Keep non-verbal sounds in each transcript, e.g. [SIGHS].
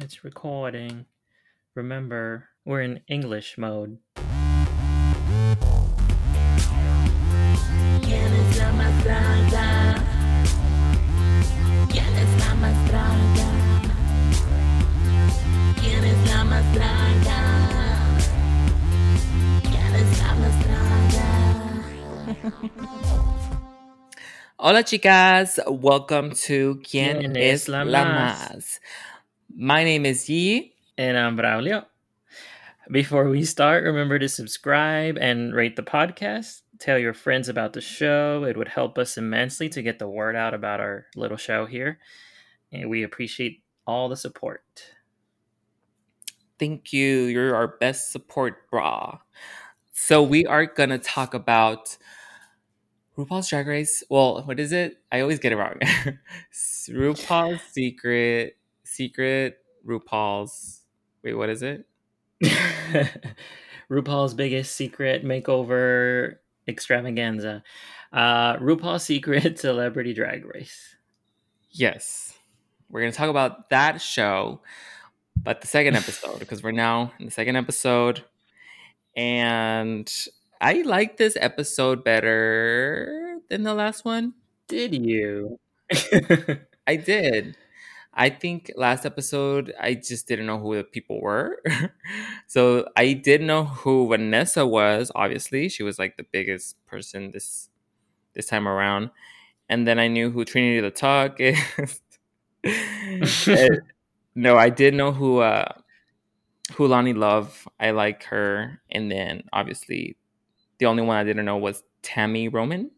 It's recording. Remember, we're in English mode. Hola, chicas. Welcome to Quien es la más? My name is Yi. And I'm Braulio. Before we start, remember to subscribe and rate the podcast. Tell your friends about the show. It would help us immensely to get the word out about our little show here. And we appreciate all the support. Thank you. You're our best support, bra. So we are gonna talk about RuPaul's Drag Race. Well, what is it? I always get it wrong. [LAUGHS] RuPaul's Secret, Secret RuPaul's. Wait, what is it? [LAUGHS] RuPaul's biggest secret makeover extravaganza. Uh, RuPaul's Secret [LAUGHS] Celebrity Drag Race. Yes, we're gonna talk about that show, but the second episode [LAUGHS] because we're now in the second episode, and I like this episode better than the last one. Did you? I did. I think last episode I just didn't know who the people were. [LAUGHS] so I did know who Vanessa was, obviously. She was like the biggest person this this time around. And then I knew who Trinity the Talk is. [LAUGHS] Eh, [LAUGHS] no, I did know who uh who Loni Love. I like her. And then obviously the only one I didn't know was Tami Roman.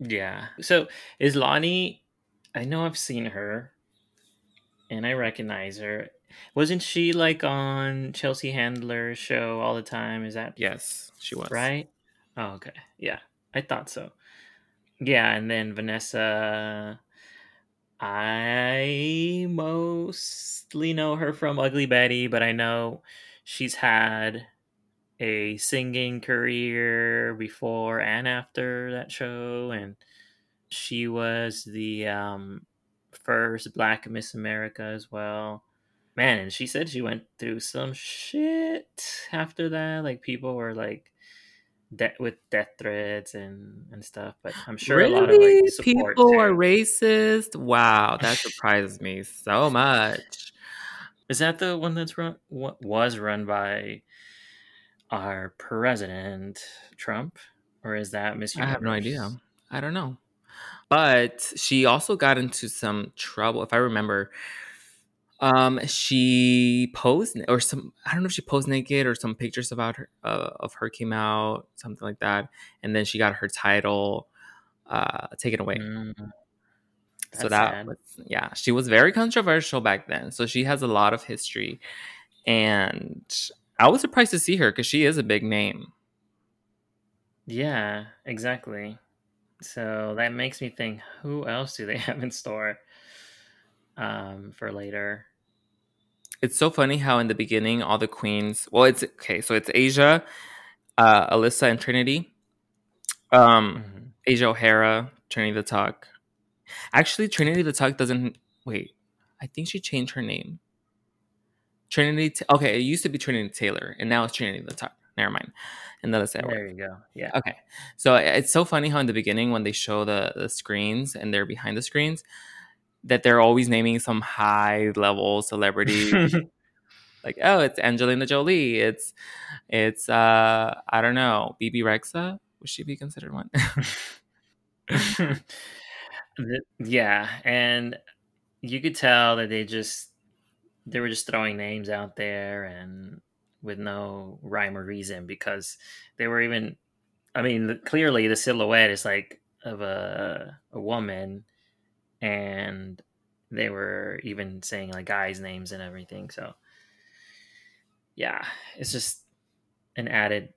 yeah. So is Loni? I know I've seen her, and I recognize her. Wasn't she like on Chelsea Handler's show all the time? Is that Yes, she was. right? Oh, okay. Yeah, I thought so. Yeah, and then Vanessa. I mostly know her from Ugly Betty, but I know she's had a singing career before and after that show, and she was the um, first Black Miss America as well. Man, and she said she went through some shit after that. Like people were like de- with death threats and and stuff. But I'm sure a lot of Really? like. People are racist. Wow, that [LAUGHS] surprises me so much. Is that the one that's run what was run by our president Trump, or is that Miss I have no idea. I don't know. But she also got into some trouble, if I remember. Um, she posed or some I don't know if she posed naked or some pictures about her uh, of her came out, something like that, and then she got her title uh taken away. Mm, so that sad. was yeah she was very controversial back then so she has a lot of history and i was surprised to see her because she is a big name Yeah, exactly. So that makes me think, who else do they [LAUGHS] have in store um, for later? it's so funny how in the beginning all the queens well it's okay so it's asia uh alyssa and trinity um Mhm. asia o'hara trinity the tuck actually trinity the tuck doesn't wait i think she changed her name trinity okay it used to be trinity taylor and now it's trinity the tuck never mind. And that is let's There you go. Yeah. Okay. So it's so funny how in the beginning when they show the, the screens and they're behind the screens that they're always naming some high level celebrity. [LAUGHS] Like oh it's Angelina Jolie. It's it's uh I don't know Bebe Rexha? Would she be considered one? [LAUGHS] Yeah, and you could tell that they just they were just throwing names out there and with no rhyme or reason because they were even I mean clearly the silhouette is like of a a woman and they were even saying like guys names and everything. So yeah it's just an added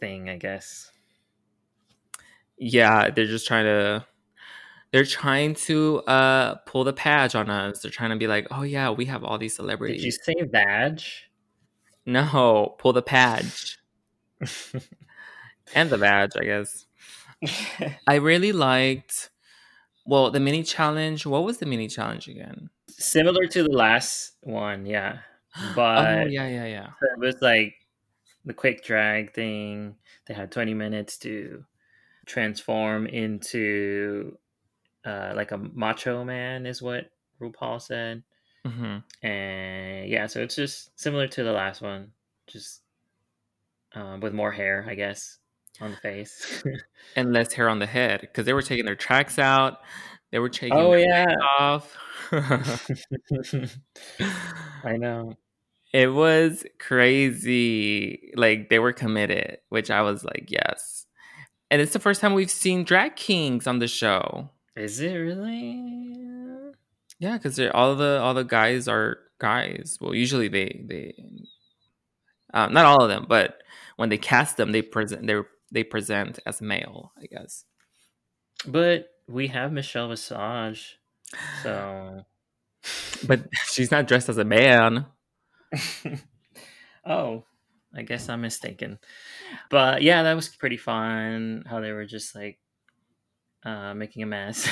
thing I guess. Yeah they're just trying to they're trying to uh pull the patch on us. They're trying to be like oh yeah we have all these celebrities did celebrities. you say badge no pull the patch [LAUGHS] and the badge I guess [LAUGHS] I really liked well the mini challenge. What was the mini challenge again? similar to the last one, yeah. [GASPS] But oh yeah, yeah, yeah. it was like the quick drag thing. They had 20 minutes to transform into uh, like a macho man, is what RuPaul said. Hmm And yeah, so it's just similar to the last one, just um, with more hair, I guess, on the face. [LAUGHS] And less hair on the head because they were taking their tracks out. They were taking oh yeah, off. [LAUGHS] I know. it was crazy. Like they were committed, which I was like, yes. And it's the first time we've seen drag kings on the show. Is it really? Yeah, because all the all the guys are guys. Well, usually they they um, not all of them, but when they cast them, they present they they present as male. I guess. But we have Michelle Visage, so. [LAUGHS] But she's not dressed as a man. [LAUGHS] oh, I guess I'm mistaken. But yeah, that was pretty fun. How they were just like uh, making a mess,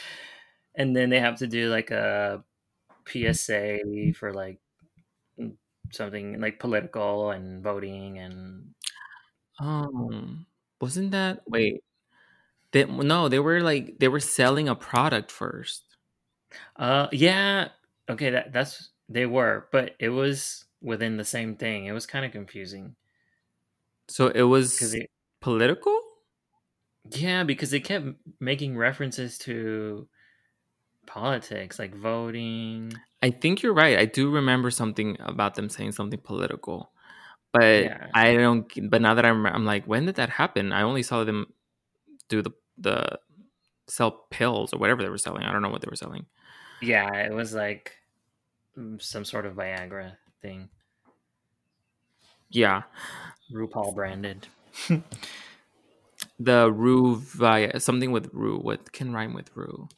[LAUGHS] and then they have to do like a PSA for like something like political and voting and Um, wasn't that wait? They, no, they were like they were selling a product first. uh yeah okay that that's they were but it was within the same thing it was kind of confusing So it was it political. yeah because they kept making references to politics like voting I think you're right. I do remember something about them saying something political, but Yeah. I don't. But now that I'm, I'm like, when did that happen? I only saw them do the the sell pills or whatever they were selling. I don't know what they were selling. Yeah, it was like mm, some sort of Viagra thing. Yeah, RuPaul branded. [LAUGHS] the Rue via something with Rue. What can rhyme with Rue?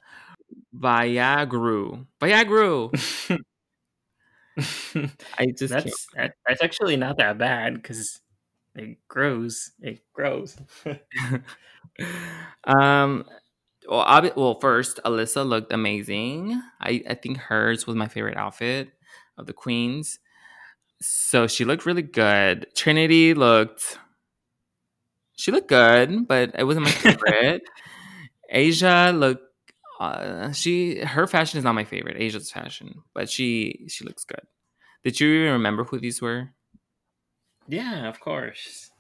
Viagru. Viagru. [LAUGHS] I just that's that, that's actually not that bad because it grows. It grows. [LAUGHS] um well, obvi- well first alyssa looked amazing I, I think hers was my favorite outfit of the queens so she looked really good trinity looked she looked good but it wasn't my [LAUGHS] favorite asia looked uh, she her fashion is not my favorite asia's fashion but she she looks good did you even remember who these were yeah, of course.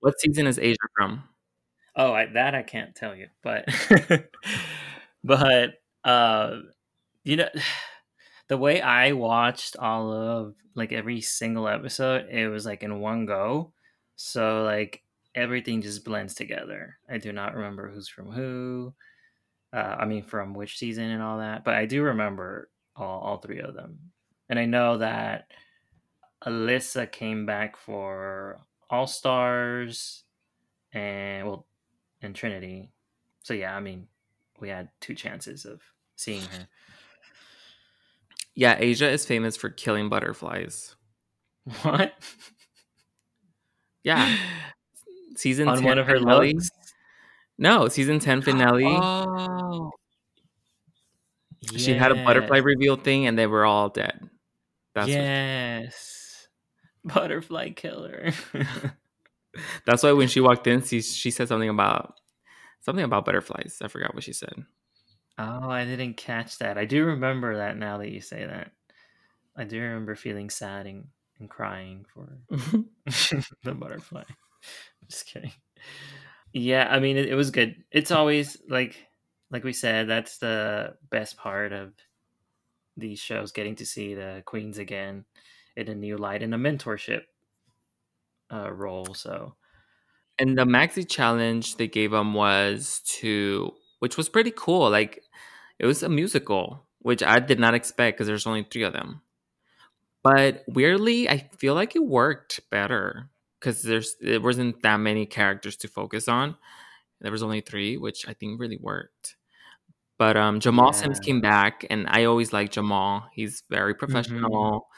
what season is asia from Oh, I, that I can't tell you, but [LAUGHS] but uh, you know, [SIGHS] the way I watched all of like every single episode, it was like in one go. So like everything just blends together. I do not remember who's from who. Uh, I mean, from which season and all that, but I do remember all, all three of them, and I know that Alyssa came back for All Stars, and well, and Trinity. So yeah, I mean, we had two chances of seeing her. yeah asia is famous for killing butterflies [LAUGHS] What? Yeah. [LAUGHS] season On 10 one of her looks. No, season 10 finale. Oh, She had a butterfly reveal thing and they were all dead. That's what- yes, [LAUGHS] butterfly killer. [LAUGHS] that's why when she walked in, she, she said something about something about butterflies. I forgot what she said. oh, I didn't catch that. I do remember that now that you say that. I do remember feeling sad and, and crying for [LAUGHS] the butterfly. Just kidding. Yeah, I mean it, it was good. It's always like like we said, that's the best part of these shows, getting to see the queens again in a new light in a mentorship uh, role. So and the maxi challenge they gave them was to which was pretty cool. Like it was a musical, which I did not expect because there's only three of them. But weirdly, I feel like it worked better because there's it wasn't that many characters to focus on. There was only three, which I think really worked. But um, Jamal Sims came back, and I always like Jamal. He's very professional.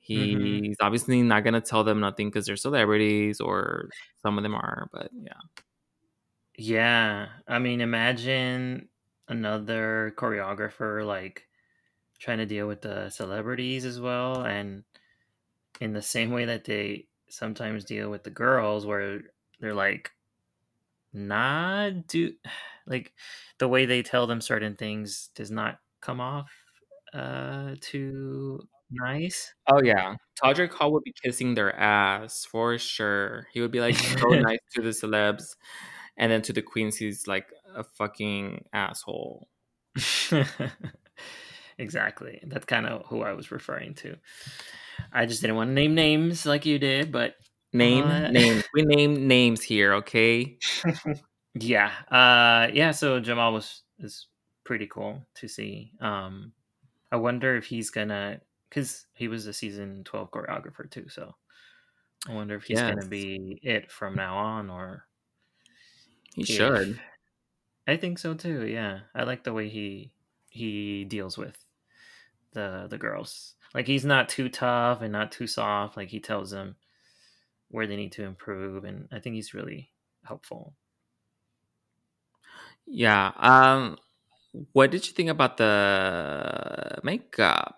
He's Mhm. obviously not gonna tell them nothing because they're celebrities, or some of them are. But yeah, yeah, I mean, imagine another choreographer like trying to deal with the celebrities as well, and in the same way that they sometimes deal with the girls, where they're like, not do [SIGHS] like the way they tell them certain things does not come off uh too nice. Oh yeah, Todrick Hall would be kissing their ass for sure. He would be like so [LAUGHS] nice to the celebs, and then to the queens, he's like a fucking asshole. [LAUGHS] exactly. That's kind of who I was referring to. I just didn't want to name names like you did, but Name Uh, [LAUGHS] names. We name names here, okay? [LAUGHS] yeah, uh, yeah. So Jamal was is pretty cool to see. Um, I wonder if he's gonna because he was a season twelve choreographer too. So I wonder if he's Yes. gonna be it from now on, or He if- should. I think so too. Yeah, I like the way he he deals with the the girls. Like he's not too tough and not too soft. Like he tells them where they need to improve, and I think he's really helpful. Yeah. Um what did you think about the makeup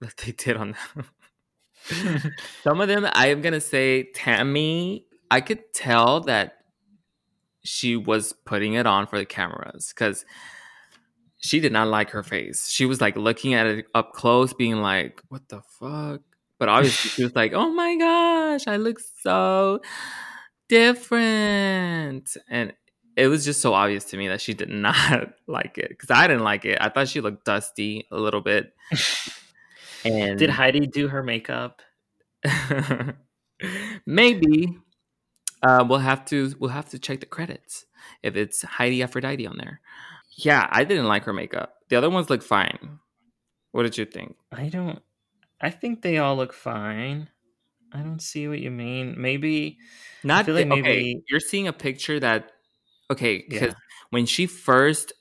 that they did on them? [LAUGHS] Some of them I am gonna say Tami, I could tell that she was putting it on for the cameras because she did not like her face. She was like looking at it up close, being like, What the fuck? But obviously she was like, Oh my gosh, I look so different. And it was just so obvious to me that she did [LAUGHS] not like it because I didn't like it. I thought she looked dusty a little bit. [LAUGHS] And Did Heidi do her makeup? [LAUGHS] maybe uh, we'll have to we'll have to check the credits if it's Heidi Aphrodite on there. Yeah, I didn't like her makeup. The other ones look fine. What did you think? I don't. I think they all look fine. I don't see what you mean. Maybe Not feel like the- okay. maybe- You're seeing a picture that okay because Yeah. when she first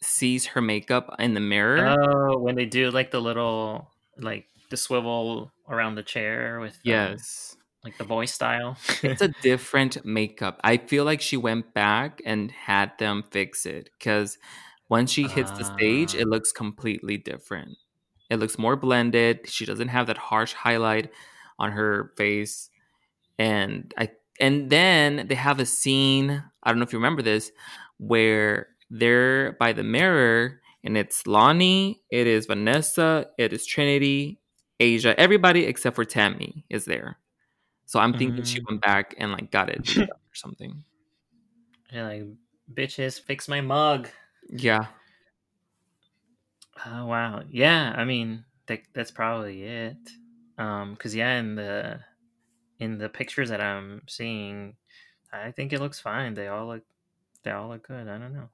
sees her makeup in the mirror, oh, when they do like the little like the swivel around the chair with um, yes, like the boy style. [LAUGHS] it's a different makeup. I feel like she went back and had them fix it because once she hits the stage, Ah. it looks completely different. It looks more blended. She doesn't have that harsh highlight on her face, and I and then they have a scene. I don't know if you remember this, where they're by the mirror, and it's Loni, it is Vanessa, it is Trinity, Asia, everybody except for Tami is there. So I'm thinking she Mm. went back and like got it [LAUGHS] or something. You're like, bitches, fix my mug. Yeah. Oh wow, yeah. I mean, that that's probably it. Um, cause yeah, in the in the pictures that I'm seeing, I think it looks fine. They all look they all look good. I don't know.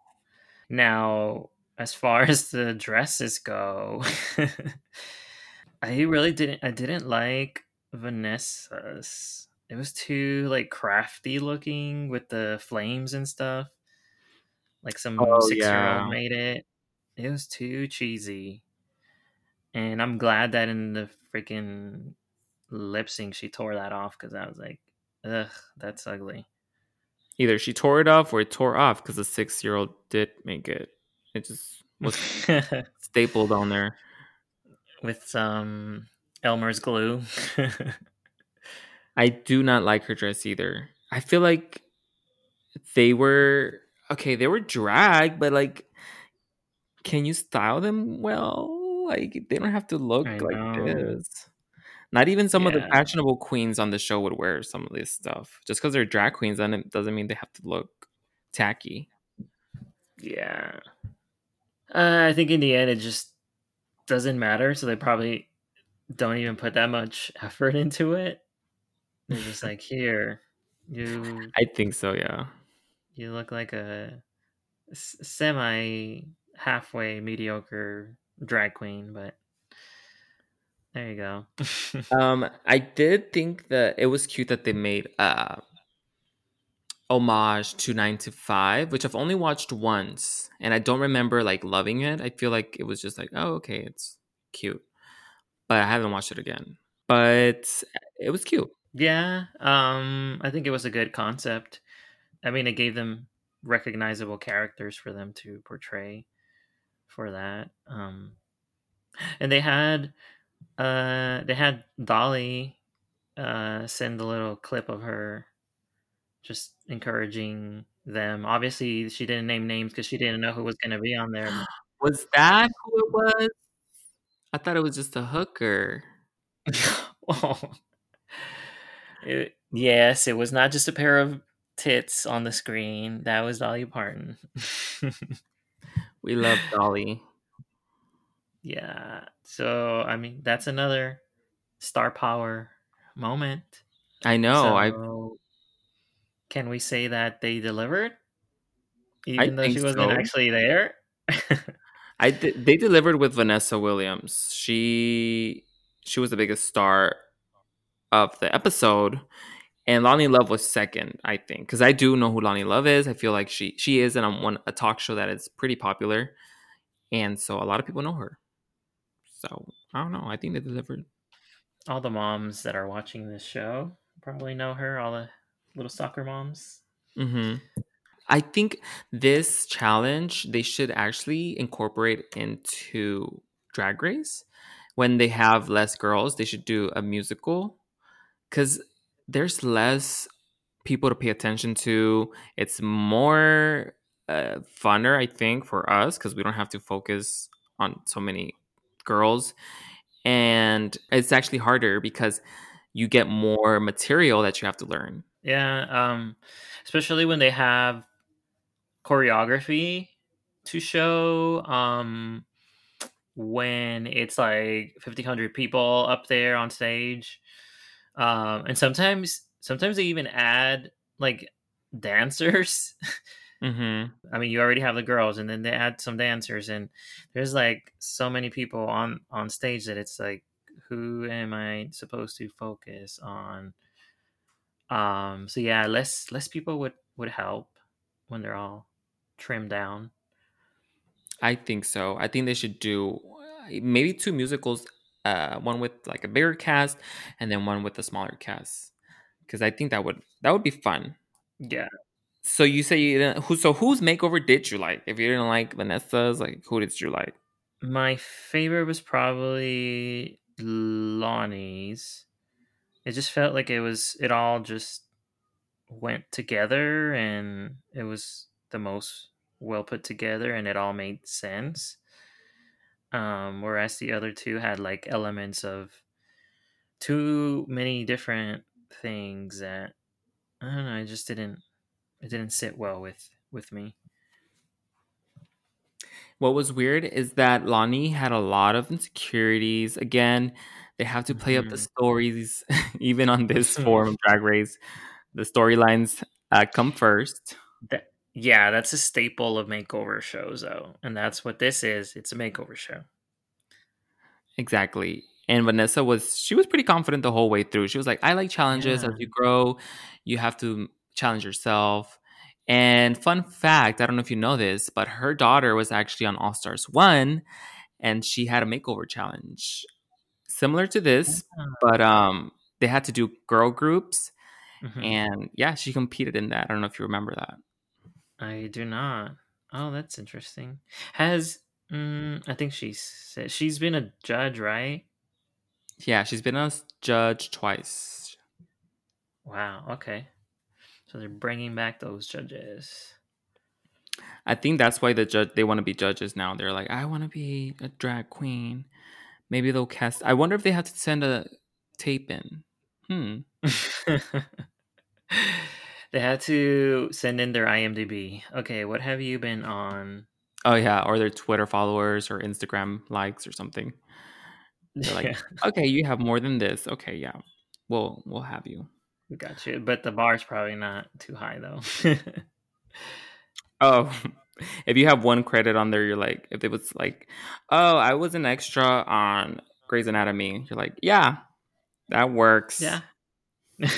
Now, as far [LAUGHS] as the dresses go, [LAUGHS] I really didn't. I didn't like Vanessa's. It was too like crafty looking with the flames and stuff. Like some Oh, six year yeah. old made it. It was too cheesy. And I'm glad that in the freaking lip sync she tore that off because I was like, ugh, that's ugly. Either she tore it off or it tore off because the six year old did make it. It just was [LAUGHS] stapled on there. With some Elmer's glue. I do not like her dress either. I feel like they were okay, they were drag, but like can you style them well? Like they don't have to look I like know. this. Not even some of the fashionable queens on the show would wear some of this stuff. Just because they're drag queens, then it doesn't mean they have to look tacky. Yeah. Uh, I think in the end it just doesn't matter, so they probably don't even put that much effort into it. They're just like, here, you [LAUGHS] I think so, yeah. you look like a semi halfway mediocre drag queen, but there you go. [LAUGHS] Um, I did think that it was cute that they made uh homage to nine to five, which I've only watched once, and I don't remember like loving it. I feel like it was just like, oh, okay, it's cute, but I haven't watched it again. But it was cute. yeah, um, I think it was a good concept. I mean, it gave them recognizable characters for them to portray for that. Um, and they had uh they had Dolly uh send a little clip of her just encouraging them. Obviously, she didn't name names because she didn't know who was going to be on there. [GASPS] Was that who it was? I thought it was just a hooker. [LAUGHS] oh. It- yes, it was not just a pair of tits on the screen. That was Dolly Parton. [LAUGHS] We love Dolly. yeah. So, I mean, that's another star power moment. I know. I can we say that they delivered? Even though she wasn't so. actually there? [LAUGHS] I th- they delivered with Vanessa Williams. She she was the biggest star of the episode, and Loni Love was second. I think because I do know who Loni Love is. I feel like she she is in a one a talk show that is pretty popular, and so a lot of people know her. So I don't know. I think they delivered. all the moms that are watching this show probably know her, all the little soccer moms. hmm I think this challenge they should actually incorporate into Drag Race when they have less girls. They should do a musical because there's less people to pay attention to. It's more uh, funner, I think, for us because we don't have to focus on so many girls, and it's actually harder because you get more material that you have to learn. Yeah, um, especially when they have choreography to show. Um, when it's like 50 100 people up there on stage. Um and sometimes sometimes they even add like dancers. [LAUGHS] Hmm i mean you already have the girls and then they add some dancers and there's like so many people on on stage that it's like who am i supposed to focus on? Um so yeah less less people would would help when they're all trimmed down I think so. I think they should do uh, maybe two musicals, uh, one with like a bigger cast, and then one with a smaller cast, because I think that would that would be fun. yeah So you say you didn't, who? So whose makeover did you like? If you didn't like Vanessa's, like who did you like? My favorite was probably Loni's. It just felt like it was it all just went together and it was the most well put together and it all made sense. Um whereas the other two had like elements of too many different things that I don't know, I just didn't it didn't sit well with with me. What was weird is that Loni had a lot of insecurities. Again, they have to play up the Mhm. stories, [LAUGHS] even on this [LAUGHS] form of Drag Race. The storylines uh, come first. That yeah, that's a staple of makeover shows though. And that's what this is. It's a makeover show. Exactly. And Vanessa was she was pretty confident the whole way through. She was like, I like challenges as you grow, you have to challenge yourself. And fun fact, I don't know if you know this, but her daughter was actually on All Stars 1 and she had a makeover challenge similar to this, but um they had to do girl groups Mhm. and yeah, she competed in that. I don't know if you remember that. I do not. Oh, that's interesting. Has mm, I think she said she's been a judge, right? Yeah, she's been a judge twice. Wow. Okay. So they're bringing back those judges. I think that's why the judge they want to be judges now. They're like, I want to be a drag queen. Maybe they'll cast. I wonder if they have to send a tape in. Hmm. [LAUGHS] they had to send in their IMDb. Okay, what have you been on? Oh yeah, or their Twitter followers or Instagram likes or something. They're like, Yeah, [LAUGHS] okay, you have more than this. Okay, yeah, we'll we'll have you. we got you. But the bar's probably not too high though. Oh, [LAUGHS] if you have one credit on there, you're like, if it was like, oh, I was an extra on Grey's Anatomy, you're like, yeah, that works. yeah. [LAUGHS]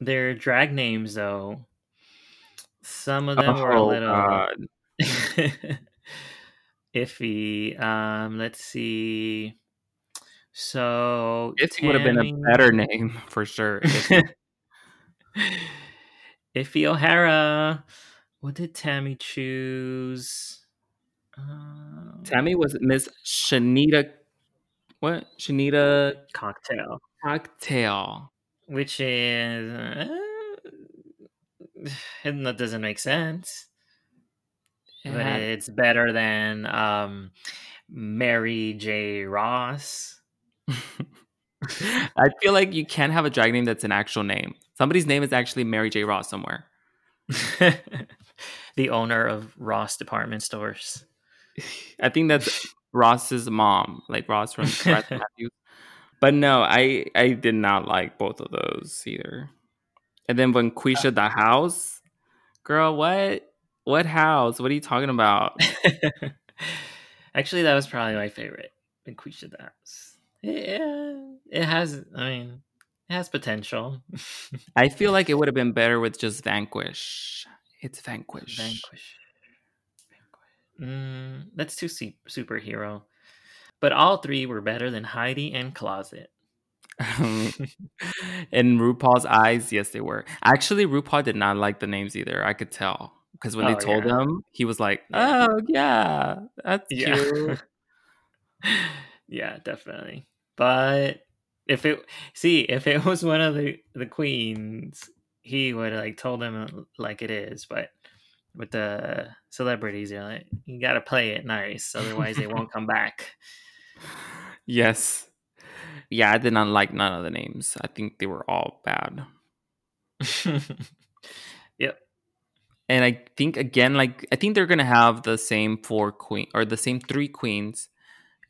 Their drag names though. Some of them were a Oh, little God. [LAUGHS] iffy. Um, let's see. So It would have been a better name [LAUGHS] for sure. If- [LAUGHS] Iffy O'Hara. What did Tami choose? Um, Tami was Miss Shanita. What? Shanita cocktail, Cocktail. Which is [SIGHS] uh, that doesn't make sense. It but it's better than um, Mary J. Ross. [LAUGHS] I feel like you can't have a drag name that's an actual name. Somebody's name is actually Mary J. Ross somewhere. [LAUGHS] the owner of Ross department stores. [LAUGHS] I think that's Ross's mom, like Ross from Mathews. But no, I I did not like both of those either. And then when Quisha the house, girl, what what house? What are you talking about? [LAUGHS] Actually, that was probably my favorite. Quisha the House. Yeah, it has. I mean, it has potential. [LAUGHS] I feel like it would have been better with just Vanquish. It's Vanquish. Vanquish. Vanquish. Mm, that's too su- superhero. But all three were better than Heidi N Closet. [LAUGHS] In RuPaul's eyes, yes, they were. Actually, RuPaul did not like the names either. I could tell because when Oh, they told yeah. him, he was like, "Oh yeah, that's Yeah. cute." [LAUGHS] yeah, definitely. But if it see if it was one of the the queens, he would like told them uh, like it is. But with the celebrities, you're like you got to play it nice, otherwise they won't [LAUGHS] come back. Yes, yeah. I did not like none of the names. I think they were all bad. [LAUGHS] yep. And I think again, like I think they're gonna have the same four queen or the same three queens.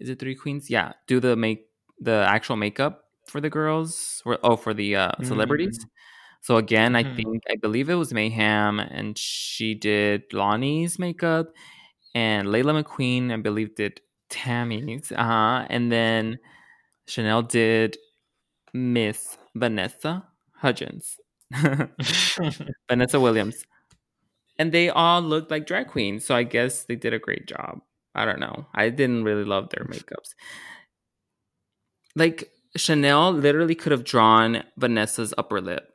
Is it three queens? Yeah. Do the make the actual makeup for the girls or oh for the uh, celebrities. So again, I Mhm. think I believe it was Mayhem, and she did Loni's makeup, and Laila McQueen, I believe, did Tami's. Uh huh. And then Chanel did Miss Vanessa Hudgens, [LAUGHS] [LAUGHS] Vanessa Williams, and they all looked like drag queens. So I guess they did a great job. I don't know. I didn't really love their makeups. Like Chanel literally could have drawn Vanessa's upper lip.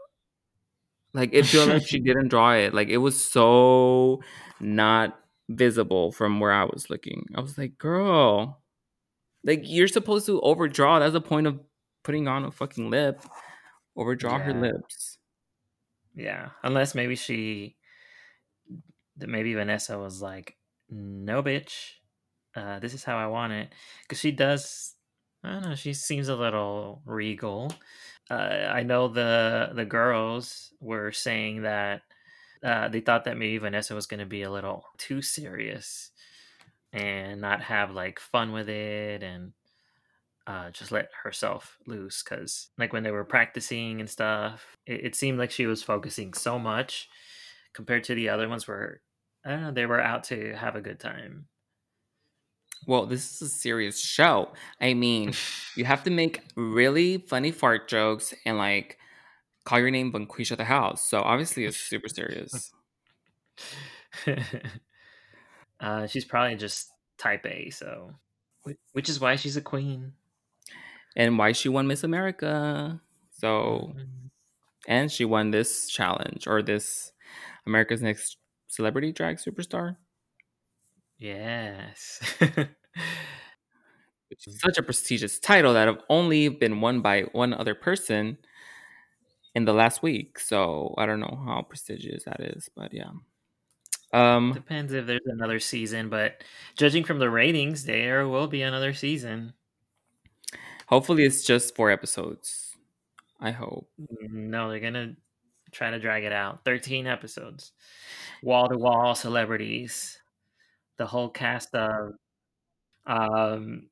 Like it felt like she [LAUGHS] didn't draw it. Like it was so not visible from where I was looking. I was like, girl, like you're supposed to overdraw. That's the point of putting on a fucking lip. Overdraw her lips. Yeah, unless maybe she, that maybe Vanessa was like, "No, bitch, uh, this is how I want it," because she does. I don't know. She seems a little regal. Uh, I know the the girls were saying that uh, they thought that maybe Vanessa was going to be a little too serious and not have like fun with it and uh, just let herself loose because like when they were practicing and stuff it, it seemed like she was focusing so much compared to the other ones where i don't know they were out to have a good time Well, this is a serious show. I mean, [LAUGHS] you have to make really funny fart jokes and like call your name Vanquisha the house. So obviously it's [LAUGHS] super serious. [LAUGHS] uh, she's probably just type a so which is why she's a queen and why she won Miss America. So Mhm. and she won this challenge or this America's Next Celebrity Drag Superstar, yes which is [LAUGHS] such a prestigious title that have only been won by one other person in the last week. So I don't know how prestigious that is, but yeah. Um, depends if there's another season but judging from the ratings there will be another season hopefully it's just four episodes. I hope. No, they're gonna try to drag it out. Thirteen episodes, wall to wall celebrities, the whole cast of. Um,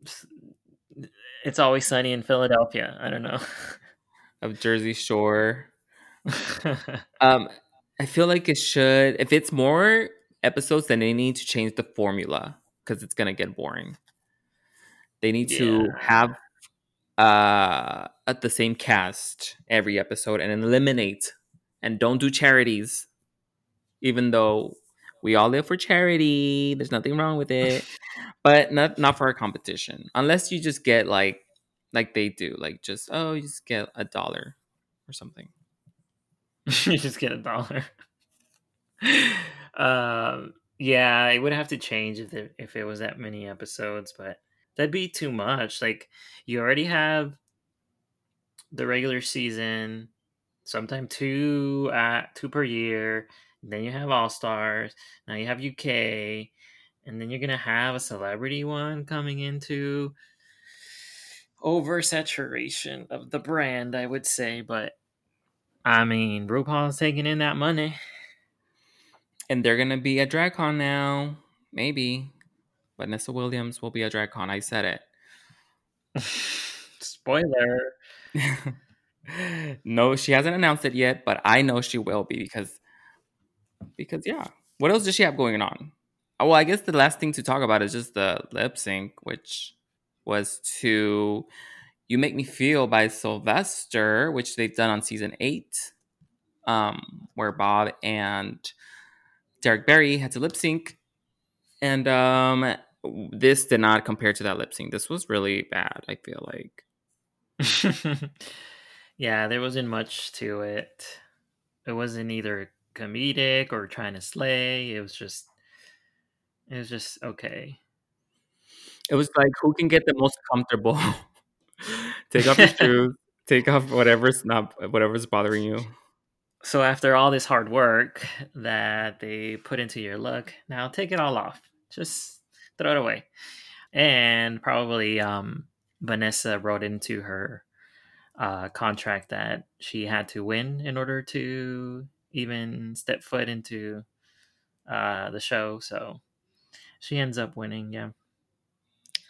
it's always sunny in Philadelphia. I don't know. [LAUGHS] Of Jersey Shore. [LAUGHS] Um, I feel like it should. If it's more episodes, then they need to change the formula because it's gonna get boring. They need to have uh at the same cast every episode and eliminate and don't do charities. Even though we all live for charity, there's nothing wrong with it, [LAUGHS] but not not for a competition. Unless you just get like like they do, like just oh, you just get a dollar or something. [LAUGHS] you just get a dollar. [LAUGHS] um, Yeah, it would have to change if it, if it was that many episodes, but that'd be too much. Like you already have the regular season, sometime two uh two per year. Then you have All Stars. Now you have UK, and then you're gonna have a celebrity one coming into oversaturation of the brand, I would say. But I mean, RuPaul's taking in that money. And they're gonna be a drag con now. Maybe. Vanessa Williams will be a drag con. I said it. [LAUGHS] Spoiler. [LAUGHS] no, she hasn't announced it yet, but I know she will be because because yeah. What else does she have going on? Well, I guess the last thing to talk about is just the lip sync, which was to You Make Me Feel by Sylvester, which they've done on season eight, um, where Bob and Derrick Barry had to lip sync. And um, this did not compare to that lip sync. This was really bad, I feel like. [LAUGHS] yeah, there wasn't much to it. It wasn't either comedic or trying to slay. It was just it was just okay. It was like who can get the most comfortable. [LAUGHS] take off your [LAUGHS] shoes, take off whatever's not whatever's bothering you. So after all this hard work that they put into your look, now take it all off. Just throw it away. And probably um, Vanessa wrote into her uh, contract that she had to win in order to even step foot into uh, the show. So she ends up winning. Yeah.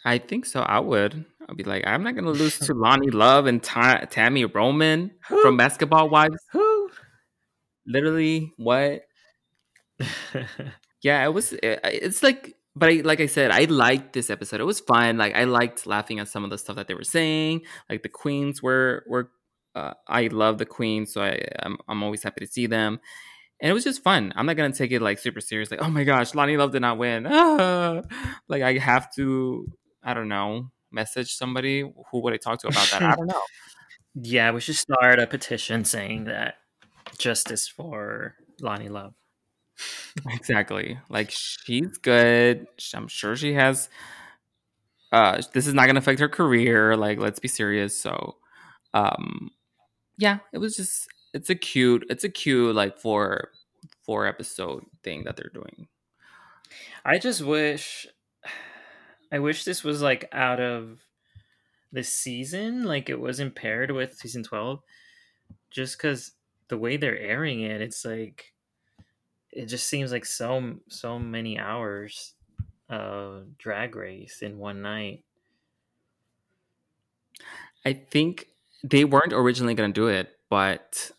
I think so. I would. I'd be like, I'm not gonna lose [LAUGHS] to Loni Love and Ta- Tami Roman Who? from Basketball Wives. Who? Literally, what? [LAUGHS] Yeah, it was. It, it's like, but I, like I said, I liked this episode. It was fun. Like I liked laughing at some of the stuff that they were saying. Like the queens were were. Uh, I love the queens, so I I'm, I'm always happy to see them. And it was just fun. I'm not gonna take it like super serious. Like, oh my gosh, Loni Love did not win. Ah! [LAUGHS] Like I have to. I don't know. Message somebody. Who would I talk to about that? [LAUGHS] I don't know. yeah, we should start a petition saying that justice for Loni Love. [LAUGHS] exactly. Like she's good. I'm sure she has. Uh, this is not gonna affect her career. Like, let's be serious. So, um, yeah, it was just. It's a cute. It's a cute like four four episode thing that they're doing. I just wish I wish this was like out of the season, like it wasn't paired with season 12 just cuz the way they're airing it, it's like it just seems like so so many hours of drag race in one night. I think they weren't originally going to do it, but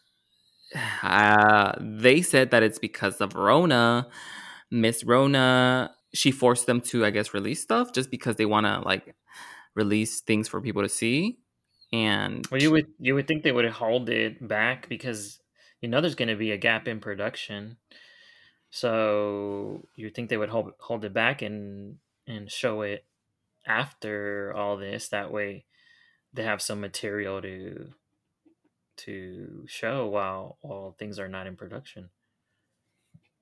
[SIGHS] uh, they said that it's because of Rona. Miss Rona, she forced them to, I guess, release stuff just because they want to like release things for people to see. And Well, you would you would think they would hold it back because you know there's going to be a gap in production. So you think they would hold hold it back and and show it after all this that way they have some material to to show while while things are not in production.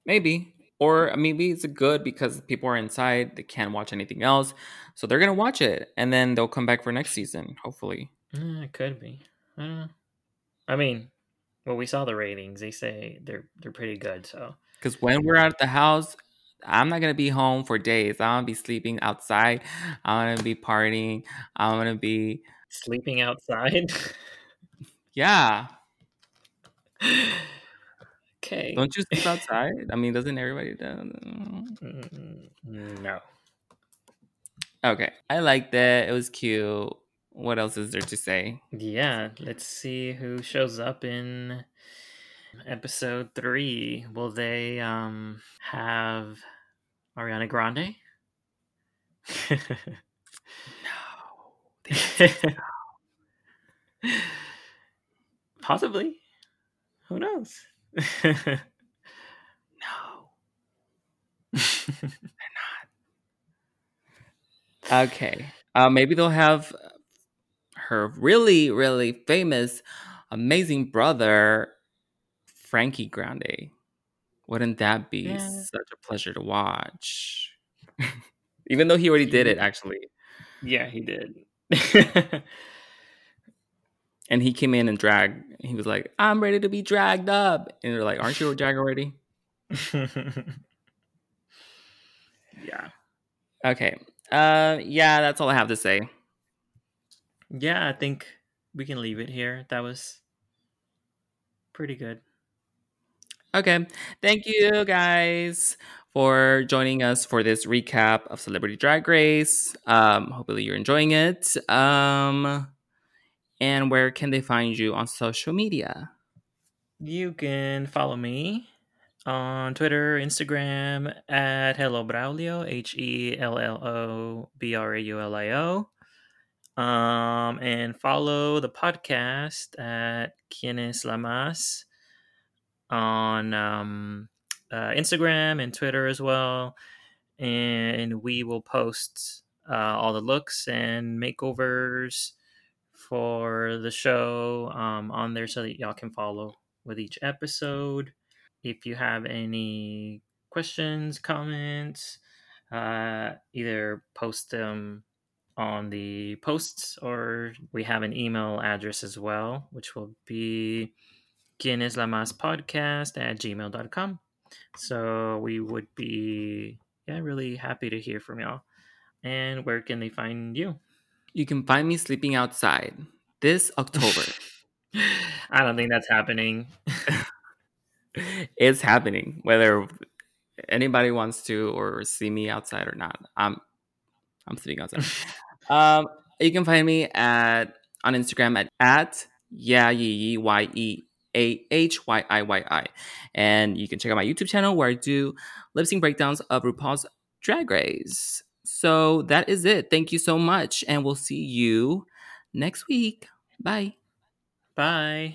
maybe, or maybe it's good because people are inside, they can't watch anything else, so they're gonna watch it, and then they'll come back for next season, hopefully. Mm, it could be. I don't know. I mean, well, we saw the ratings. They say they're they're pretty good. So Because when we're out at the house, I'm not gonna be home for days. I'm gonna be sleeping outside. I'm gonna be partying. I'm gonna be sleeping outside. [LAUGHS] yeah. [LAUGHS] okay. Don't you sleep outside? I mean, doesn't everybody do? Mm, No. Okay, I like that. It was cute. What else is there to say? Yeah. Let's see who shows up in episode three. Will they um have Ariana Grande? [LAUGHS] No. [LAUGHS] Possibly. Who knows? [LAUGHS] No. [LAUGHS] They're not. Okay. Uh, maybe they'll have her really, really famous, amazing brother, Frankie Grande. Wouldn't that be Yeah. such a pleasure to watch? [LAUGHS] Even though he already did it, actually. Yeah, he did. And he came in and dragged. He was like, I'm ready to be dragged up. And they're like, Aren't you a drag already? [LAUGHS] yeah. Okay. Uh, yeah, that's all I have to say. Yeah, I think we can leave it here. That was pretty good. Okay. Thank you guys for joining us for this recap of Celebrity Drag Race. Um, hopefully you're enjoying it. Um, and where can they find you on social media? You can follow me on Twitter, Instagram at Hello Braulio, H E L L O B R A U L I O. Um, and follow the podcast at Quienes La Mas on um, uh, Instagram and Twitter as well. And we will post uh, all the looks and makeovers for the show um, on there so that y'all can follow with each episode. If you have any questions, comments, uh, either post them on the posts or we have an email address as well, which will be podcast at gmail.com. So we would be yeah, really happy to hear from y'all. And where can they find you? You can find me sleeping outside this October. [LAUGHS] I don't think that's happening. [LAUGHS] it's happening, whether anybody wants to or see me outside or not. I'm I'm sleeping outside. [LAUGHS] um, you can find me at on Instagram at at yeah y y e a h y i y i, and you can check out my YouTube channel where I do lip sync breakdowns of RuPaul's Drag Race. So that is it. Thank you so much, and we'll see you next week. Bye. Bye.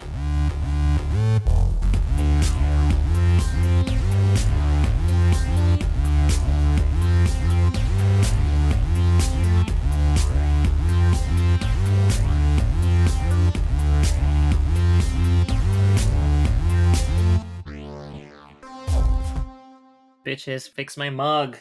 Bitches, fix my mug.